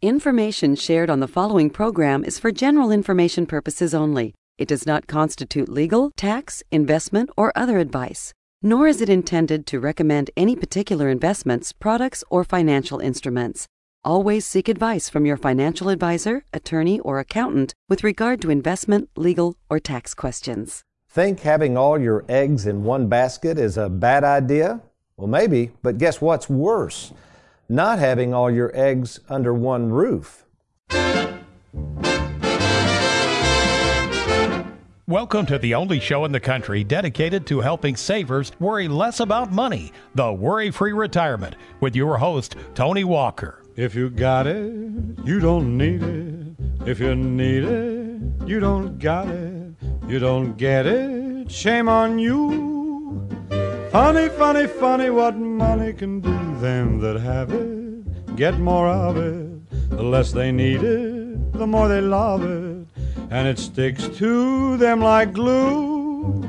Information shared on the following program is for general information purposes only. It does not constitute legal, tax, investment, or other advice, nor is it intended to recommend any particular investments, products, or financial instruments. Always seek advice from your financial advisor, attorney, or accountant with regard to investment, legal, or tax questions. Think having all your eggs in one basket is a bad idea? Well, maybe, but guess what's worse? Not having all your eggs under one roof. Welcome to the only show in the country dedicated to helping savers worry less about money, the Worry Free Retirement, with your host, Tony Walker. If you got it, you don't need it. If you need it, you don't got it. You don't get it, shame on you. Funny, funny, funny what money can do. Them that have it get more of it. The less they need it, the more they love it. And it sticks to them like glue.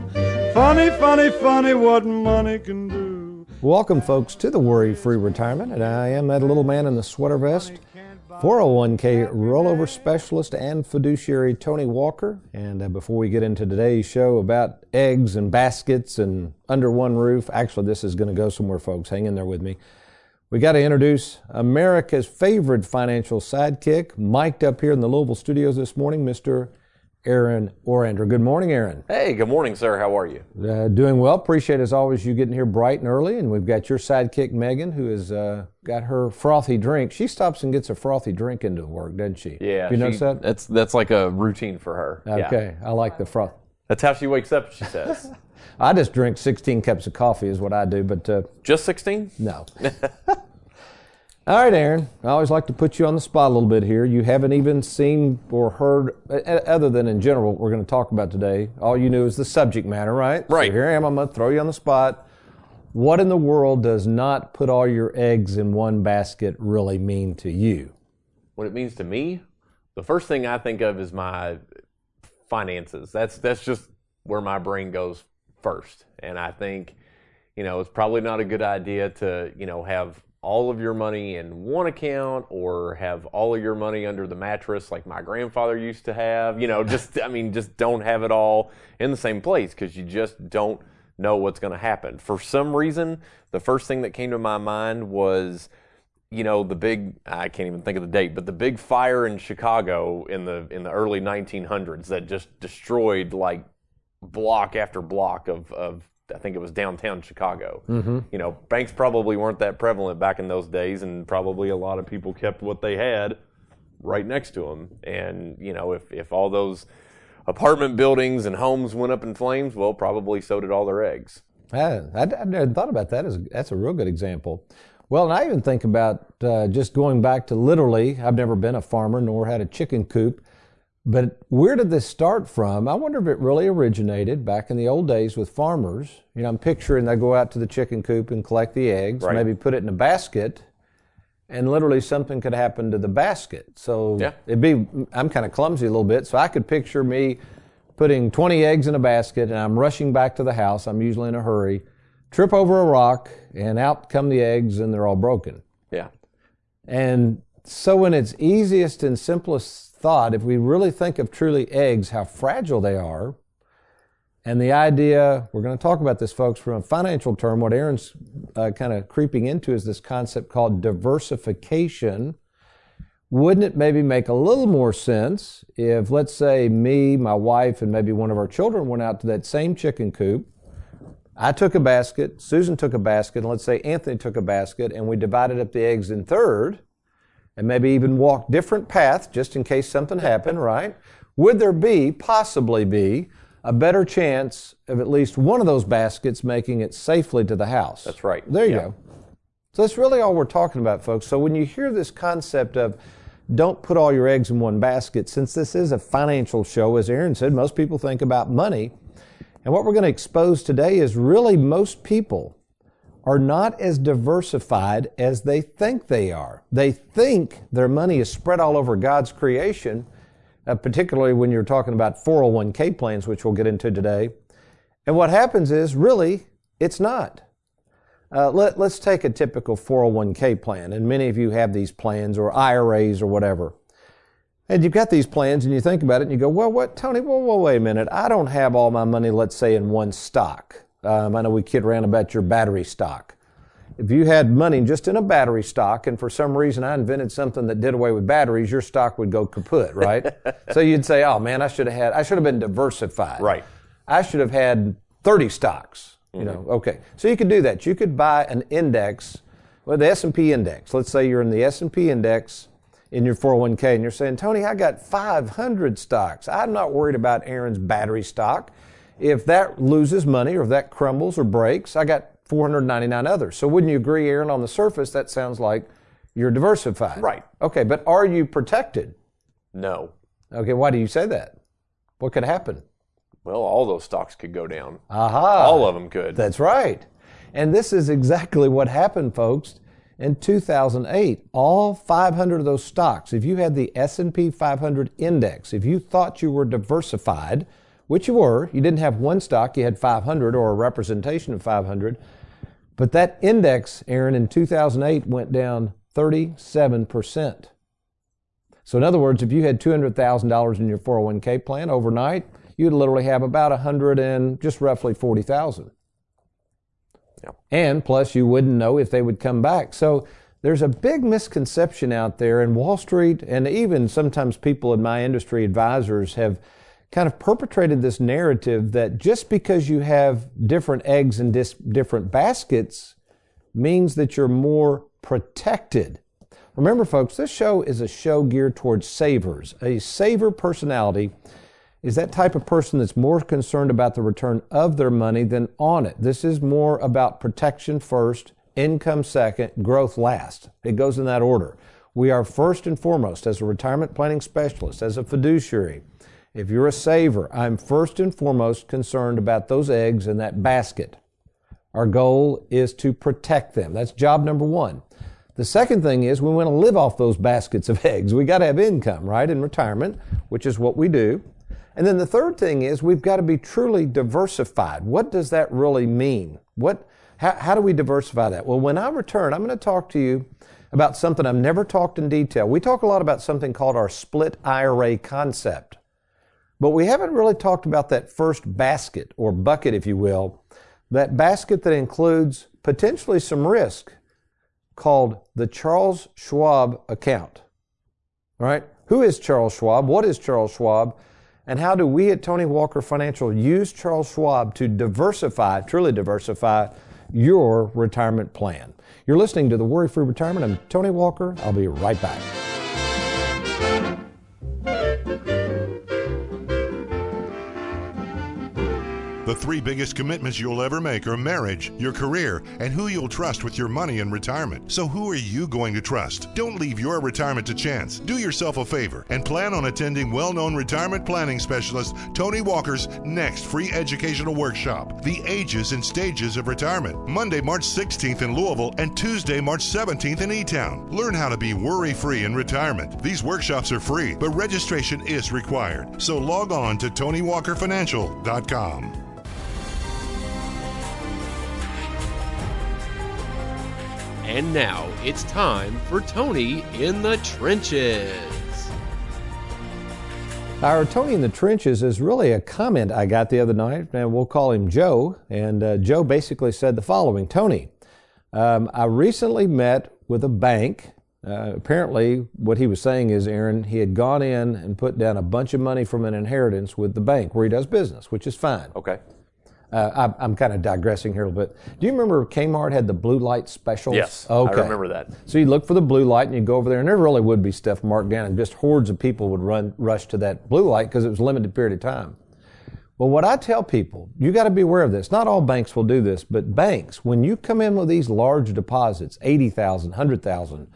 Funny, funny, funny what money can do. Welcome, folks, to the Worry Free Retirement, and I am that little man in the sweater vest. 401k rollover specialist and fiduciary Tony Walker. And uh, before we get into today's show about eggs and baskets and under one roof, actually, this is going to go somewhere, folks. Hang in there with me. We got to introduce America's favorite financial sidekick, mic'd up here in the Louisville studios this morning, Mr. Aaron Orander. Good morning, Aaron. Hey, good morning, sir. How are you? Uh, doing well. Appreciate as always you getting here bright and early. And we've got your sidekick Megan, who has uh, got her frothy drink. She stops and gets a frothy drink into work, doesn't she? Yeah. You she, notice that? That's that's like a routine for her. Okay, Yeah. I like the froth. That's how she wakes up. She says, I just drink 16 cups of coffee is what I do, but uh, "Just 16? no. All right, Aaron. I always like to put you on the spot a little bit here. You haven't even seen or heard, uh, other than in general, what we're going to talk about today. All you knew is the subject matter, right? Right. So here I am. I'm going to throw you on the spot. What in the world does not put all your eggs in one basket really mean to you? What it means to me? The first thing I think of is my finances. That's that's just where my brain goes first. And I think, you know, it's probably not a good idea to, you know, have all of your money in one account or have all of your money under the mattress like my grandfather used to have. You know, just I mean, just don't have it all in the same place because you just don't know what's going to happen. For some reason, the first thing that came to my mind was you know the big I can't even think of the date, but the big fire in Chicago in the in the early 1900s that just destroyed like block after block of of I think it was downtown Chicago. Mm-hmm. You know, banks probably weren't that prevalent back in those days, and probably a lot of people kept what they had right next to them. And you know, if if all those apartment buildings and homes went up in flames, well, probably so did all their eggs. Ah, I, I never thought about that. That's a real good example. Well, and I even think about uh, just going back to literally, I've never been a farmer nor had a chicken coop, but where did this start from? I wonder if it really originated back in the old days with farmers. You know, I'm picturing they go out to the chicken coop and collect the eggs, Right. maybe put it in a basket, and literally something could happen to the basket. So Yeah. it'd be, I'm kind of clumsy a little bit, so I could picture me putting 20 eggs in a basket and I'm rushing back to the house. I'm usually in a hurry, trip over a rock, and out come the eggs and they're all broken. Yeah. And so, in its easiest and simplest thought, if we really think of truly eggs, how fragile they are, and the idea, we're going to talk about this, folks, from a financial term, what Aaron's uh, kind of creeping into is this concept called diversification. Wouldn't it maybe make a little more sense if, let's say, me, my wife, and maybe one of our children went out to that same chicken coop? I took a basket, Susan took a basket, and let's say Anthony took a basket, and we divided up the eggs in third, and maybe even walk different paths just in case something happened, right? Would there be, possibly be, a better chance of at least one of those baskets making it safely to the house? That's right. There you Yeah. go. So that's really all we're talking about, folks. So when you hear this concept of don't put all your eggs in one basket, since this is a financial show, as Aaron said, most people think about money. And what we're going to expose today is really most people are not as diversified as they think they are. They think their money is spread all over God's creation, uh, particularly when you're talking about 401k plans, which we'll get into today. And what happens is really, it's not. Uh, let, let's take a typical 401k plan, and many of you have these plans or IRAs or whatever. And you've got these plans and you think about it and you go, well, what, Tony, whoa, whoa, wait a minute. I don't have all my money, let's say, in one stock. Um, I know we kid around about your battery stock. If you had money just in a battery stock and for some reason I invented something that did away with batteries, your stock would go kaput, right? so you'd say, oh man, I should have had, I should have been diversified. Right. I should have had 30 stocks. You know, okay. So you could do that. You could buy an index, well, the S&P index. Let's say you're in the S&P index in your 401k and you're saying, Tony, I got 500 stocks. I'm not worried about Aaron's battery stock. If that loses money or if that crumbles or breaks, I got 499 others. So wouldn't you agree, Aaron, on the surface, that sounds like you're diversified. Right. Okay, but are you protected? No. Okay, why do you say that? What could happen? Well, all those stocks could go down. Aha. All of them could. That's right. And this is exactly what happened, folks. In 2008, all 500 of those stocks, if you had the S&P 500 index, if you thought you were diversified, which you were, you didn't have one stock, you had 500 or a representation of 500, but that index, Aaron, in 2008 went down 37%. So in other words, if you had $200,000 in your 401k plan overnight, you'd literally have about 100 and just roughly 40,000. Yep. And plus, you wouldn't know if they would come back. So there's a big misconception out there, and Wall Street, and even sometimes people in my industry, advisors, have kind of perpetrated this narrative that just because you have different eggs in dis- different baskets means that you're more protected. Remember, folks, this show is a show geared towards savers. A saver personality is that type of person that's more concerned about the return of their money than on it. This is more about protection first, income second, growth last. It goes in that order. We are first and foremost, as a retirement planning specialist, as a fiduciary, if you're a saver, I'm first and foremost concerned about those eggs in that basket. Our goal is to protect them. That's job number one. The second thing is we want to live off those baskets of eggs. We got to have income, right, in retirement, which is what we do. And then the third thing is we've got to be truly diversified. What does that really mean? What, how, how do we diversify that? Well, when I return, I'm going to talk to you about something I've never talked in detail. We talk a lot about something called our split IRA concept. But we haven't really talked about that first basket or bucket, if you will, that basket that includes potentially some risk called the Charles Schwab account. All right? Who is Charles Schwab? What is Charles Schwab? And how do we at Tony Walker Financial use Charles Schwab to diversify, truly diversify your retirement plan? You're listening to the Worry Free Retirement. I'm Tony Walker. I'll be right back. The three biggest commitments you'll ever make are marriage, your career, and who you'll trust with your money in retirement. So, who are you going to trust? Don't leave your retirement to chance. Do yourself a favor and plan on attending well known retirement planning specialist Tony Walker's next free educational workshop, The Ages and Stages of Retirement, Monday, March 16th in Louisville and Tuesday, March 17th in E Town. Learn how to be worry free in retirement. These workshops are free, but registration is required. So, log on to TonyWalkerFinancial.com. And now it's time for Tony in the Trenches. Our Tony in the Trenches is really a comment I got the other night, and we'll call him Joe. And uh, Joe basically said the following Tony, um, I recently met with a bank. Uh, apparently, what he was saying is, Aaron, he had gone in and put down a bunch of money from an inheritance with the bank where he does business, which is fine. Okay. Uh, I, I'm kind of digressing here a little bit. Do you remember Kmart had the blue light specials? Yes. Okay. I remember that. So you look for the blue light and you go over there, and there really would be stuff marked down, and just hordes of people would run rush to that blue light because it was a limited period of time. Well, what I tell people, you got to be aware of this. Not all banks will do this, but banks, when you come in with these large deposits, eighty thousand, hundred thousand,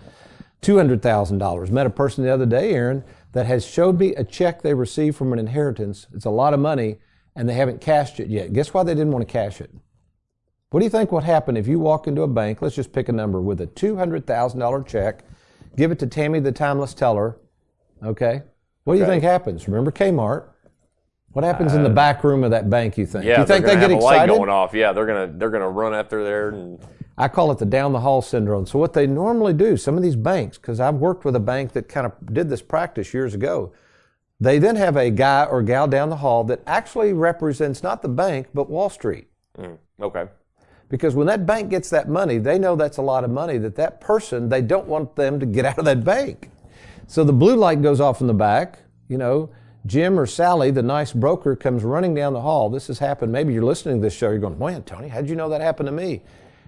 two hundred thousand dollars. Met a person the other day, Aaron, that has showed me a check they received from an inheritance. It's a lot of money, and they haven't cashed it yet. Guess why they didn't want to cash it? What do you think would happen if you walk into a bank, let's just pick a number, with a $200,000 check, give it to Tammy the Timeless Teller, okay? What do you think happens? Remember Kmart? What happens in the back room of that bank? You think? Uh, Yeah, you think gonna get have a light excited? going off. Yeah, they're gonna they're gonna run after there and I call it the down the hall syndrome. So what they normally do, some of these banks, because I've worked with a bank that kind of did this practice years ago, they then have a guy or gal down the hall that actually represents not the bank but Wall Street. Mm, okay. Because when that bank gets that money, they know that's a lot of money that that person, they don't want them to get out of that bank. So the blue light goes off in the back, you know, Jim or Sally, the nice broker, comes running down the hall. This has happened. Maybe you're listening to this show, you're going, man, Tony, how'd you know that happened to me?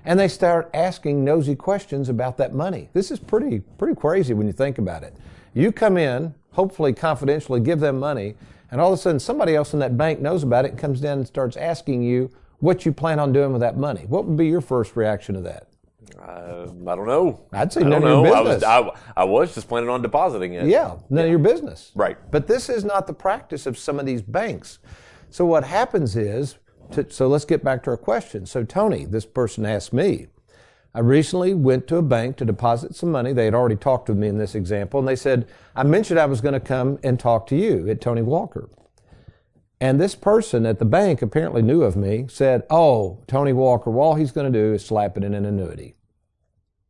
And they start asking nosy questions about that money. This is pretty, pretty crazy when you think about it. You come in, hopefully confidentially give them money, and all of a sudden somebody else in that bank knows about it and comes down and starts asking you what you plan on doing with that money. What would be your first reaction to that? Uh, I don't know. I'd say I none of your know. I was business. I, I was just planning on depositing it. Yeah, none of your business. Right. But this is not the practice of some of these banks. So what happens is, to, so let's get back to our question. So Tony, this person asked me, I recently went to a bank to deposit some money. They had already talked with me in this example, and they said, I mentioned I was going to come and talk to you at Tony Walker. And this person at the bank apparently knew of me, said, Oh, Tony Walker, well, all he's going to do is slap it in an annuity.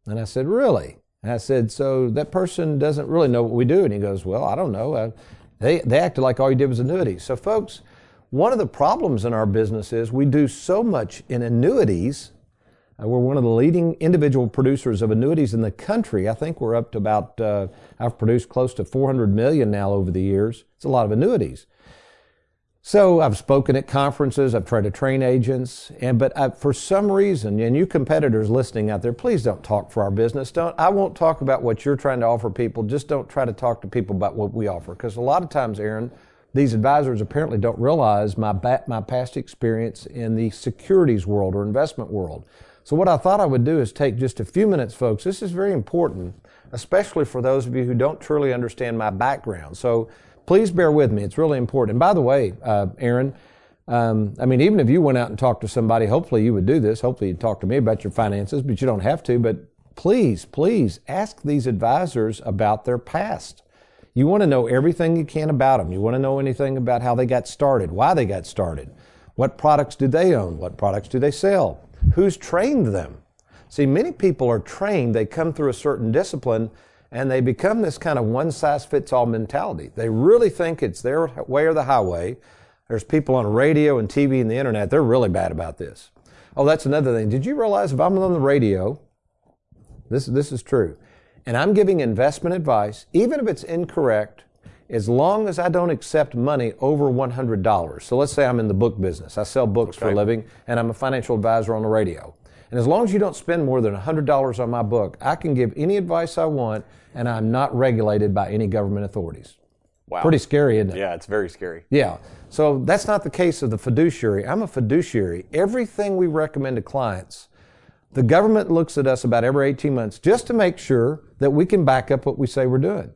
And I said, Really? And I said, So that person doesn't really know what we do? And he goes, Well, I don't know. Uh, they, they acted like all you did was annuities. So, folks, one of the problems in our business is we do so much in annuities. Uh, we're one of the leading individual producers of annuities in the country. I think we're up to about, uh, I've produced close to 400 million now over the years. It's a lot of annuities. So I've spoken at conferences, I've tried to train agents, and but I, for some reason, and you competitors listening out there, please don't talk for our business. Don't. I won't talk about what you're trying to offer people. Just don't try to talk to people about what we offer, because a lot of times, Aaron, these advisors apparently don't realize my ba- my past experience in the securities world or investment world. So what I thought I would do is take just a few minutes, folks. This is very important, especially for those of you who don't truly understand my background. So please bear with me. It's really important. And by the way, uh, Aaron, um, I mean, even if you went out and talked to somebody, hopefully you would do this. Hopefully you'd talk to me about your finances, but you don't have to. But please, please ask these advisors about their past. You want to know everything you can about them. You want to know anything about how they got started, why they got started, what products do they own, what products do they sell, who's trained them. See, many people are trained, they come through a certain discipline, and they become this kind of one size fits all mentality. They really think it's their way or the highway. There's people on radio and TV and the internet, they're really bad about this. Oh, that's another thing. Did you realize if I'm on the radio, this, this is true, and I'm giving investment advice, even if it's incorrect, as long as I don't accept money over $100. So let's say I'm in the book business. I sell books for a living, and I'm a financial advisor on the radio. And as long as you don't spend more than $100 on my book, I can give any advice I want, and I'm not regulated by any government authorities. Wow. Pretty scary, isn't it? Yeah, it's very scary. Yeah. So that's not the case of the fiduciary. I'm a fiduciary. Everything we recommend to clients, the government looks at us about every 18 months just to make sure that we can back up what we say we're doing.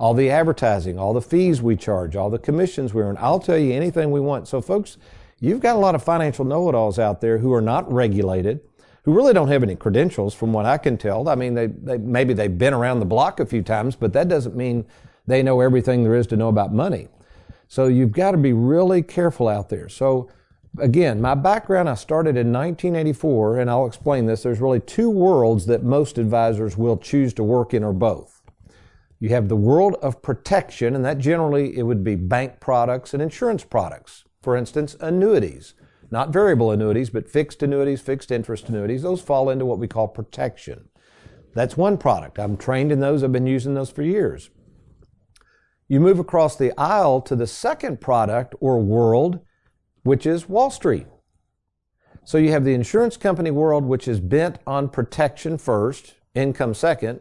All the advertising, all the fees we charge, all the commissions we earn. I'll tell you anything we want. So, folks, you've got a lot of financial know it alls out there who are not regulated, who really don't have any credentials from what I can tell. I mean, they, they, maybe they've been around the block a few times, but that doesn't mean they know everything there is to know about money. So you've got to be really careful out there. So again, my background, I started in 1984, and I'll explain this. There's really two worlds that most advisors will choose to work in or both. You have the world of protection, and that generally it would be bank products and insurance products. For instance, annuities. Not variable annuities, but fixed annuities, fixed interest annuities. Those fall into what we call protection. That's one product. I'm trained in those. I've been using those for years. You move across the aisle to the second product or world, which is Wall Street. So you have the insurance company world, which is bent on protection first, income second.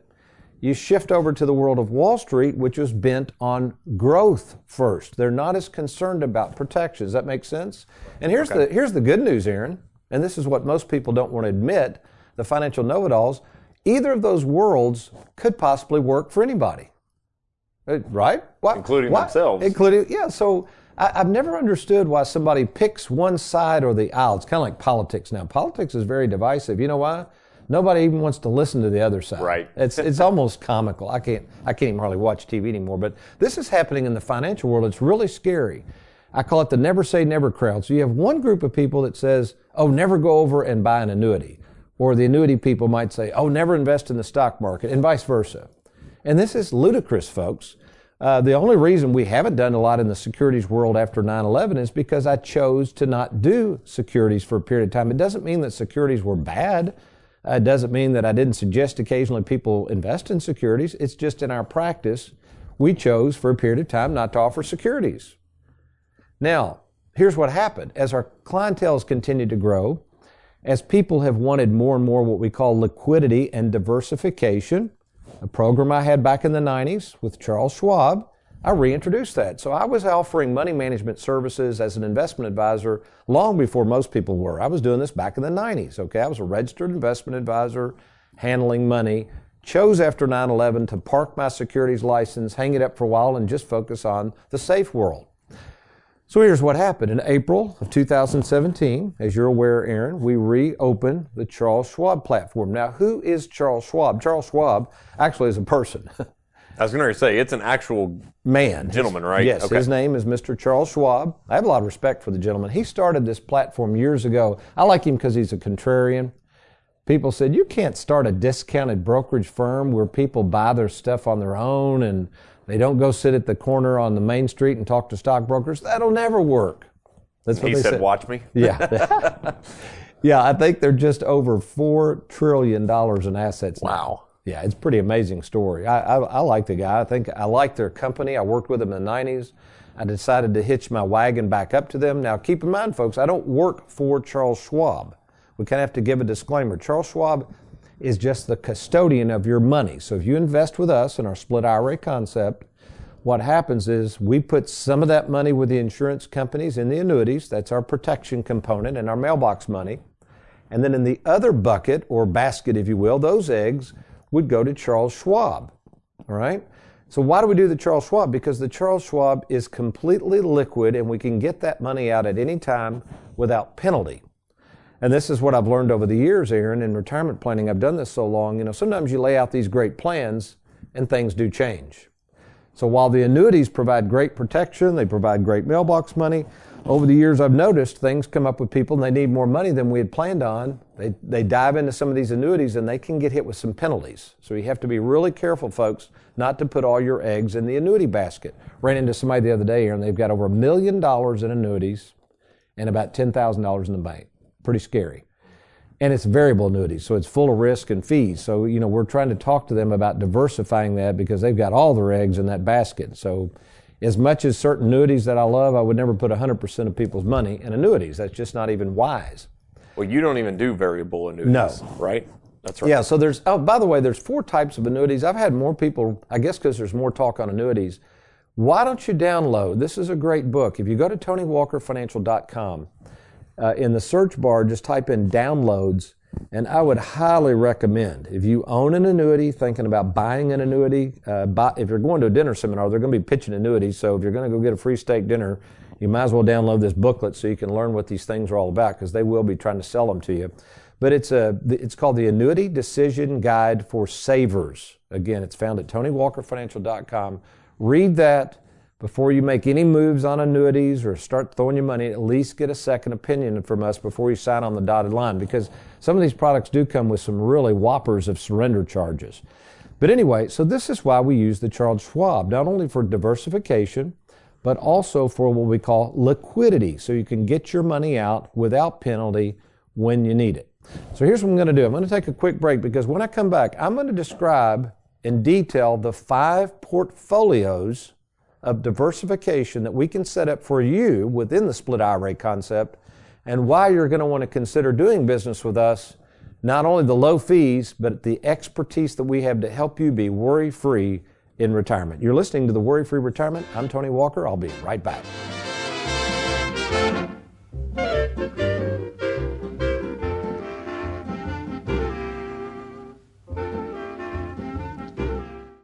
You shift over to the world of Wall Street, which is bent on growth first. They're not as concerned about protection. Does that make sense? And here's the here's the good news, Aaron, and this is what most people don't want to admit, the financial know-it-alls. Either of those worlds could possibly work for anybody. Uh, Right? Why- Including why- themselves. Including, yeah. So I, I've never understood why somebody picks one side or the aisle. It's kind of like politics now. Politics is very divisive. You know why? Nobody even wants to listen to the other side. Right. It's it's almost comical. I can't I can't even hardly watch TV anymore. But this is happening in the financial world. It's really scary. I call it the never say never crowd. So you have one group of people that says, oh, never go over and buy an annuity. Or the annuity people might say, oh, never invest in the stock market, and vice versa. And this is ludicrous, folks. Uh, the only reason we haven't done a lot in the securities world after 9 11 is because I chose to not do securities for a period of time. It doesn't mean that securities were bad. Uh, it doesn't mean that I didn't suggest occasionally people invest in securities. It's just in our practice, we chose for a period of time not to offer securities. Now, here's what happened. As our clientele continued to grow, as people have wanted more and more what we call liquidity and diversification, a program I had back in the 90s with Charles Schwab, I reintroduced that. So I was offering money management services as an investment advisor long before most people were. I was doing this back in the 90s, okay? I was a registered investment advisor handling money. Chose after 9 11 to park my securities license, hang it up for a while, and just focus on the safe world. So here's what happened. In April of 2017, as you're aware, Aaron, we reopened the Charles Schwab platform. Now, who is Charles Schwab? Charles Schwab actually is a person. I was going to say it's an actual man, gentleman, right? Yes, Okay. his name is Mr. Charles Schwab. I have a lot of respect for the gentleman. He started this platform years ago. I like him because he's a contrarian. People said you can't start a discounted brokerage firm where people buy their stuff on their own and they don't go sit at the corner on the main street and talk to stockbrokers. That'll never work. That's what He they said, "Watch me." Yeah. yeah, I think they're just over four trillion dollars in assets. now. Yeah, it's a pretty amazing story. I, I, I like the guy. I think I like their company. I worked with them in the 90s. I decided to hitch my wagon back up to them. Now, keep in mind, folks, I don't work for Charles Schwab. We kind of have to give a disclaimer. Charles Schwab is just the custodian of your money. So if you invest with us in our split IRA concept, what happens is we put some of that money with the insurance companies in the annuities. That's our protection component and our mailbox money. And then in the other bucket or basket, if you will, those eggs would go to Charles Schwab. All right? So why do we do the Charles Schwab? Because the Charles Schwab is completely liquid and we can get that money out at any time without penalty. And this is what I've learned over the years, Aaron, in retirement planning. I've done this so long. You know, sometimes you lay out these great plans and things do change. So while the annuities provide great protection, they provide great mailbox money, over the years I've noticed things come up with people and they need more money than we had planned on. They, they dive into some of these annuities and they can get hit with some penalties. So you have to be really careful, folks, not to put all your eggs in the annuity basket. Ran into somebody the other day here and they've got over a million dollars in annuities and about $10,000 in the bank. Pretty scary and it's variable annuities, so it's full of risk and fees. So, you know, we're trying to talk to them about diversifying that because they've got all their eggs in that basket. So, as much as certain annuities that I love, I would never put 100% of people's money in annuities. That's just not even wise. Well, you don't even do variable annuities, No. right? That's right. Yeah, so there's, oh, by the way, there's four types of annuities. I've had more people, I guess because there's more talk on annuities. Why don't you download? This is a great book. If you go to TonyWalkerFinancial.com, uh, in the search bar, just type in downloads, and I would highly recommend if you own an annuity, thinking about buying an annuity. Uh, buy, if you're going to a dinner seminar, they're going to be pitching annuities. So if you're going to go get a free steak dinner, you might as well download this booklet so you can learn what these things are all about because they will be trying to sell them to you. But it's a it's called the Annuity Decision Guide for Savers. Again, it's found at TonyWalkerFinancial.com. Read that before you make any moves on annuities or start throwing your money, at least get a second opinion from us before you sign on the dotted line because some of these products do come with some really whoppers of surrender charges. But anyway, so this is why we use the Charles Schwab, not only for diversification, but also for what we call liquidity, so you can get your money out without penalty when you need it. So here's what I'm going to do. I'm going to take a quick break because when I come back, I'm going to describe in detail the five portfolios of diversification that we can set up for you within the split IRA concept and why you're going to want to consider doing business with us. Not only the low fees, but the expertise that we have to help you be worry free in retirement. You're listening to the Worry Free Retirement. I'm Tony Walker. I'll be right back.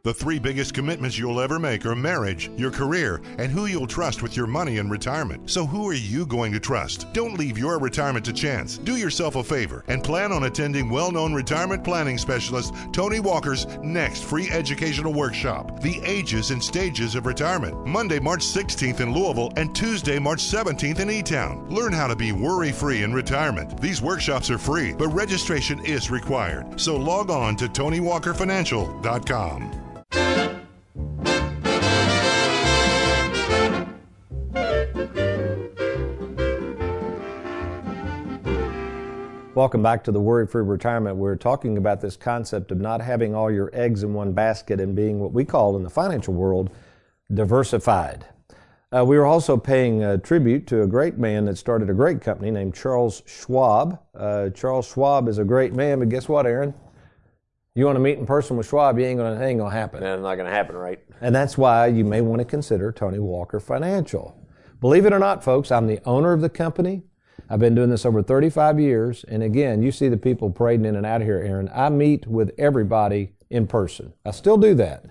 The three biggest commitments you'll ever make are marriage, your career, and who you'll trust with your money in retirement. So, who are you going to trust? Don't leave your retirement to chance. Do yourself a favor and plan on attending well known retirement planning specialist Tony Walker's next free educational workshop, The Ages and Stages of Retirement, Monday, March 16th in Louisville and Tuesday, March 17th in E Town. Learn how to be worry free in retirement. These workshops are free, but registration is required. So, log on to TonyWalkerFinancial.com. Welcome back to the Worry Free Retirement. We're talking about this concept of not having all your eggs in one basket and being what we call in the financial world diversified. Uh, we were also paying a tribute to a great man that started a great company named Charles Schwab. Uh, Charles Schwab is a great man, but guess what, Aaron? You want to meet in person with Schwab, you ain't gonna, ain't gonna happen. That's not going to happen, right? And that's why you may want to consider Tony Walker Financial. Believe it or not, folks, I'm the owner of the company. I've been doing this over 35 years. And again, you see the people parading in and out of here, Aaron. I meet with everybody in person. I still do that.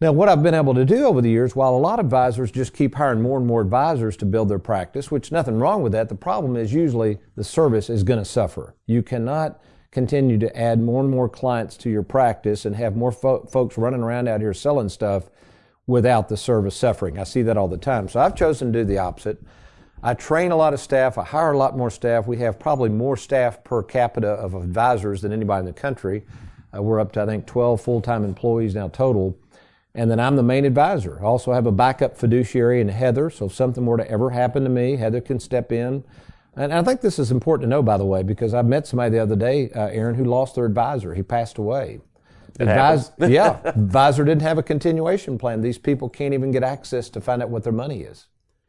Now, what I've been able to do over the years, while a lot of advisors just keep hiring more and more advisors to build their practice, which nothing wrong with that, the problem is usually the service is going to suffer. You cannot continue to add more and more clients to your practice and have more fo- folks running around out here selling stuff without the service suffering. I see that all the time. So I've chosen to do the opposite. I train a lot of staff. I hire a lot more staff. We have probably more staff per capita of advisors than anybody in the country. Uh, we're up to, I think, 12 full time employees now total. And then I'm the main advisor. I also have a backup fiduciary in Heather. So if something were to ever happen to me, Heather can step in. And I think this is important to know, by the way, because I met somebody the other day, uh, Aaron, who lost their advisor. He passed away. Advis- yeah, advisor didn't have a continuation plan. These people can't even get access to find out what their money is.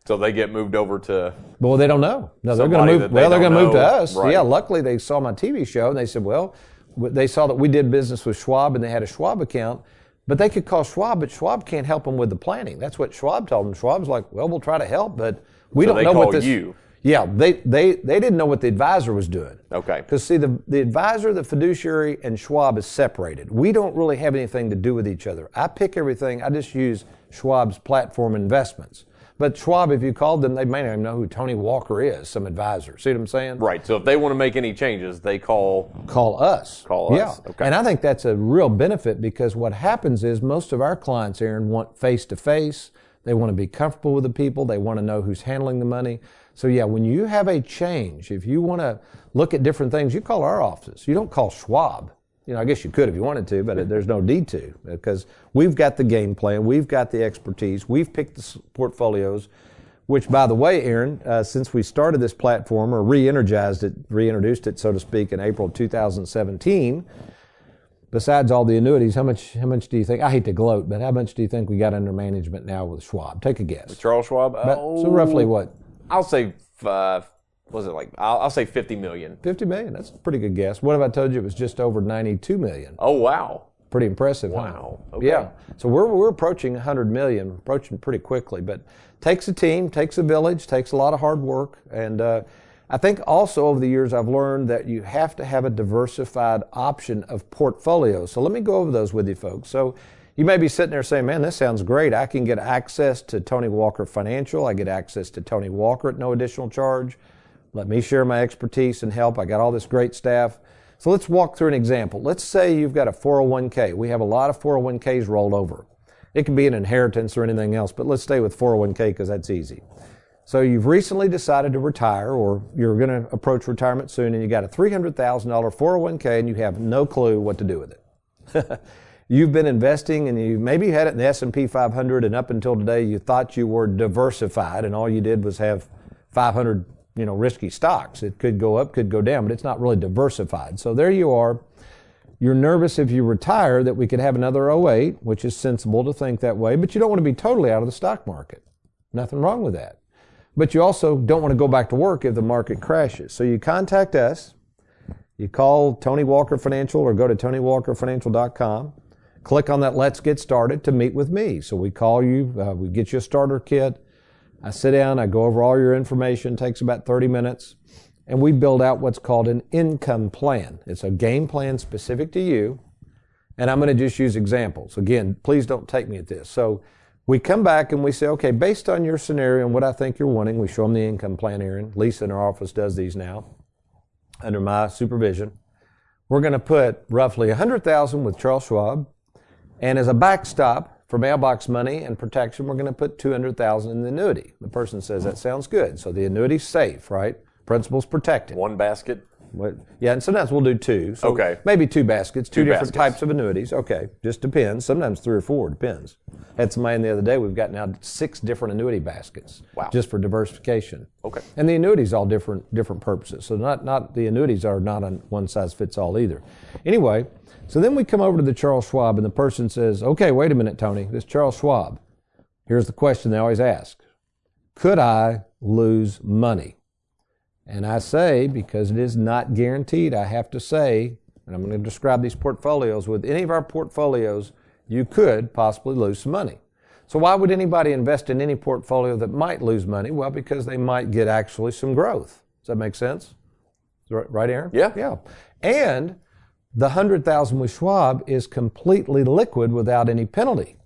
So they get moved over to. Well, they don't know. No, they're going to move. they Well, they're going to move to us. Right. Yeah. Luckily, they saw my TV show and they said, well, they saw that we did business with Schwab and they had a Schwab account, but they could call Schwab, but Schwab can't help them with the planning. That's what Schwab told them. Schwab's like, well, we'll try to help, but we So don't know what this. you. Yeah, they they they didn't know what the advisor was doing. Okay. Because see, the the advisor, the fiduciary, and Schwab is separated. We don't really have anything to do with each other. I pick everything. I just use Schwab's platform investments. But Schwab, if you called them, they may not even know who Tony Walker is, some advisor. See what I'm saying? Right. So if they want to make any changes, they call. Call us. Call us. Yeah. Okay. And I think that's a real benefit because what happens is most of our clients, Aaron, want face to face. They want to be comfortable with the people. They want to know who's handling the money. So yeah, when you have a change, if you want to look at different things, you call our offices. You don't call Schwab. You know, I guess you could if you wanted to, but there's no need to because we've got the game plan, we've got the expertise, we've picked the portfolios. Which, by the way, Aaron, uh, since we started this platform or re-energized it, reintroduced it, so to speak, in April of 2017, besides all the annuities, how much how much do you think? I hate to gloat, but how much do you think we got under management now with Schwab? Take a guess. Charles Schwab. Oh, so roughly what? I'll say. Uh, was it like? I'll, I'll say fifty million. 50 million. That's a pretty good guess. What if I told you it was just over 92 million? Oh wow. Pretty impressive. huh? Wow. Okay. Yeah. So we're we're approaching 100 million, approaching pretty quickly. But takes a team, takes a village, takes a lot of hard work, and uh, I think also over the years I've learned that you have to have a diversified option of portfolios. So let me go over those with you, folks. So. You may be sitting there saying, man, this sounds great. I can get access to Tony Walker Financial. I get access to Tony Walker at no additional charge. Let me share my expertise and help. I got all this great staff. So let's walk through an example. Let's say you've got a 401k. We have a lot of 401ks rolled over. It can be an inheritance or anything else, but let's stay with 401k because that's easy. So you've recently decided to retire or you're going to approach retirement soon and you got a $300,000 401k and you have no clue what to do with it. You've been investing and you maybe had it in the S&P 500 and up until today you thought you were diversified and all you did was have 500, you know, risky stocks. It could go up, could go down, but it's not really diversified. So there you are. You're nervous if you retire that we could have another 08, which is sensible to think that way, but you don't want to be totally out of the stock market. Nothing wrong with that. But you also don't want to go back to work if the market crashes. So you contact us. You call Tony Walker Financial or go to TonyWalkerFinancial.com. Click on that Let's Get Started to meet with me. So we call you, uh, we get you a starter kit. I sit down, I go over all your information, takes about 30 minutes, and we build out what's called an income plan. It's a game plan specific to you. And I'm going to just use examples. Again, please don't take me at this. So we come back and we say, okay, based on your scenario and what I think you're wanting, we show them the income plan, Aaron. Lisa in our office does these now under my supervision. We're going to put roughly 100,000 with Charles Schwab. And as a backstop for mailbox money and protection, we're going to put 200,000 in the annuity. The person says that sounds good. So the annuity's safe, right? Principal's protected. One basket. What, yeah, and sometimes we'll do two. So Okay. Maybe two baskets, two, Two different baskets. types of annuities. Okay, just depends. Sometimes three or four, depends. Had somebody in the other day, we've got now six different annuity baskets. Wow. Just for diversification. Okay. And the annuities all different different purposes. So not not the annuities are not on one size fits all either. Anyway, so then we come over to the Charles Schwab and the person says, "Okay, wait a minute, Tony. This Charles Schwab. Here's the question they always ask: Could I lose money?" And I say, because it is not guaranteed, I have to say, and I'm going to describe these portfolios, with any of our portfolios, you could possibly lose some money. So why would anybody invest in any portfolio that might lose money? Well, because they might get actually some growth. Does that make sense? Right, Aaron? Yeah. Yeah. And the 100,000 with Schwab is completely liquid without any penalty.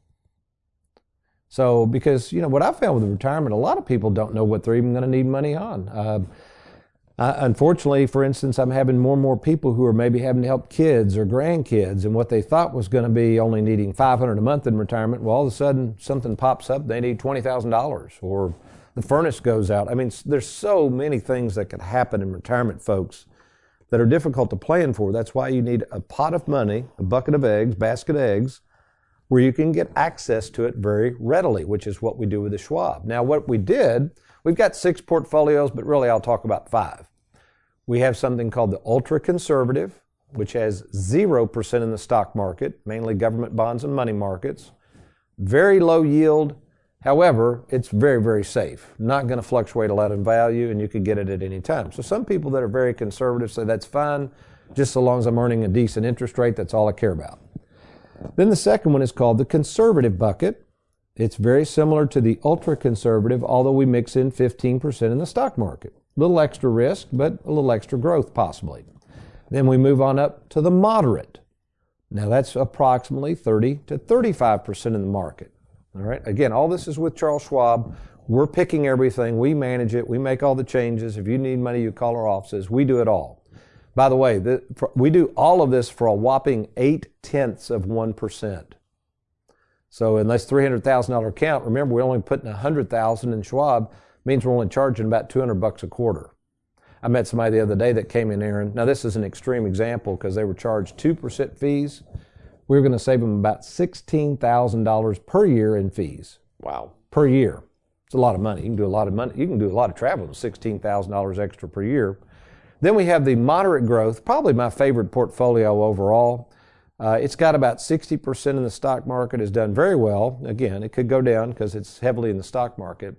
So, because, you know, what I found with retirement, a lot of people don't know what they're even going to need money on. Uh, uh, unfortunately, for instance, I'm having more and more people who are maybe having to help kids or grandkids, and what they thought was going to be only needing 500 a month in retirement, well, all of a sudden something pops up, they need $20,000, or the furnace goes out. I mean, there's so many things that could happen in retirement, folks, that are difficult to plan for. That's why you need a pot of money, a bucket of eggs, basket of eggs, where you can get access to it very readily, which is what we do with the Schwab. Now, what we did, we've got six portfolios, but really I'll talk about five. We have something called the ultra conservative, which has 0% in the stock market, mainly government bonds and money markets. Very low yield. However, it's very, very safe. Not going to fluctuate a lot in value, and you can get it at any time. So, some people that are very conservative say that's fine, just so long as I'm earning a decent interest rate, that's all I care about. Then the second one is called the conservative bucket. It's very similar to the ultra conservative, although we mix in 15% in the stock market. A little extra risk, but a little extra growth possibly. Then we move on up to the moderate. Now that's approximately 30 to 35% in the market. All right. Again, all this is with Charles Schwab. We're picking everything. We manage it. We make all the changes. If you need money, you call our offices. We do it all. By the way, the, for, we do all of this for a whopping eight tenths of 1%. So in this $300,000 account, remember we're only putting 100,000 in Schwab, means we're only charging about 200 bucks a quarter. I met somebody the other day that came in, Aaron. Now this is an extreme example because they were charged 2% fees. We were going to save them about $16,000 per year in fees Wow. per year. It's a lot of money. You can do a lot of money. You can do a lot of travel with $16,000 extra per year. Then we have the moderate growth, probably my favorite portfolio overall. Uh, it's got about 60% in the stock market, has done very well. Again, it could go down because it's heavily in the stock market.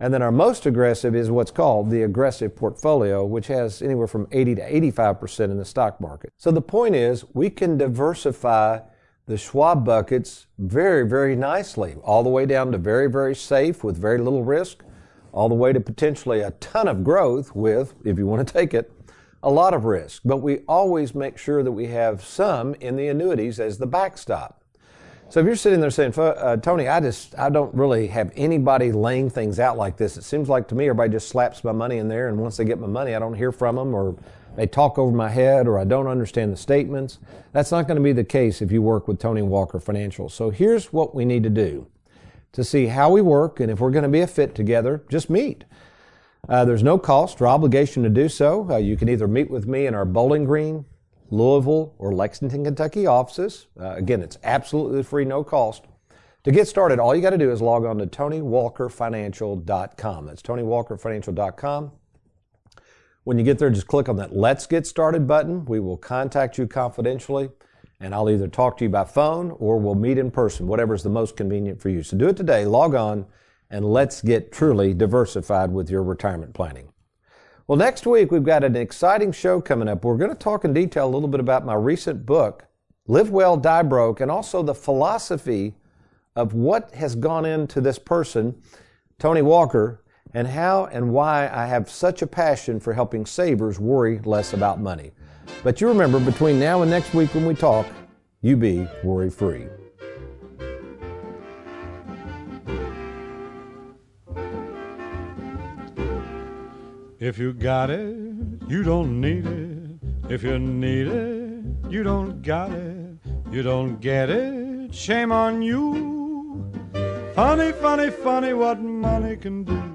And then our most aggressive is what's called the aggressive portfolio, which has anywhere from 80 to 85% in the stock market. So the point is, we can diversify the Schwab buckets very, very nicely, all the way down to very, very safe with very little risk, all the way to potentially a ton of growth with, if you want to take it, a lot of risk. But we always make sure that we have some in the annuities as the backstop. So if you're sitting there saying, uh, Tony, I just, I don't really have anybody laying things out like this. It seems like to me everybody just slaps my money in there, and once they get my money, I don't hear from them, or they talk over my head, or I don't understand the statements. That's not going to be the case if you work with Tony Walker Financial. So here's what we need to do to see how we work, and if we're going to be a fit together, just meet. Uh, there's no cost or obligation to do so. Uh, you can either meet with me in our Bowling Green, Louisville, or Lexington, Kentucky offices. Uh, again, it's absolutely free, no cost. To get started, all you got to do is log on to TonyWalkerFinancial.com. That's TonyWalkerFinancial.com. When you get there, just click on that Let's Get Started button. We will contact you confidentially, and I'll either talk to you by phone or we'll meet in person, whatever is the most convenient for you. So do it today. Log on and let's get truly diversified with your retirement planning. Well, next week we've got an exciting show coming up. We're going to talk in detail a little bit about my recent book, Live Well, Die Broke, and also the philosophy of what has gone into this person, Tony Walker, and how and why I have such a passion for helping savers worry less about money. But you remember, between now and next week when we talk, you be worry free. If you got it, you don't need it. If you need it, you don't got it. You don't get it, shame on you. Funny, funny, funny what money can do.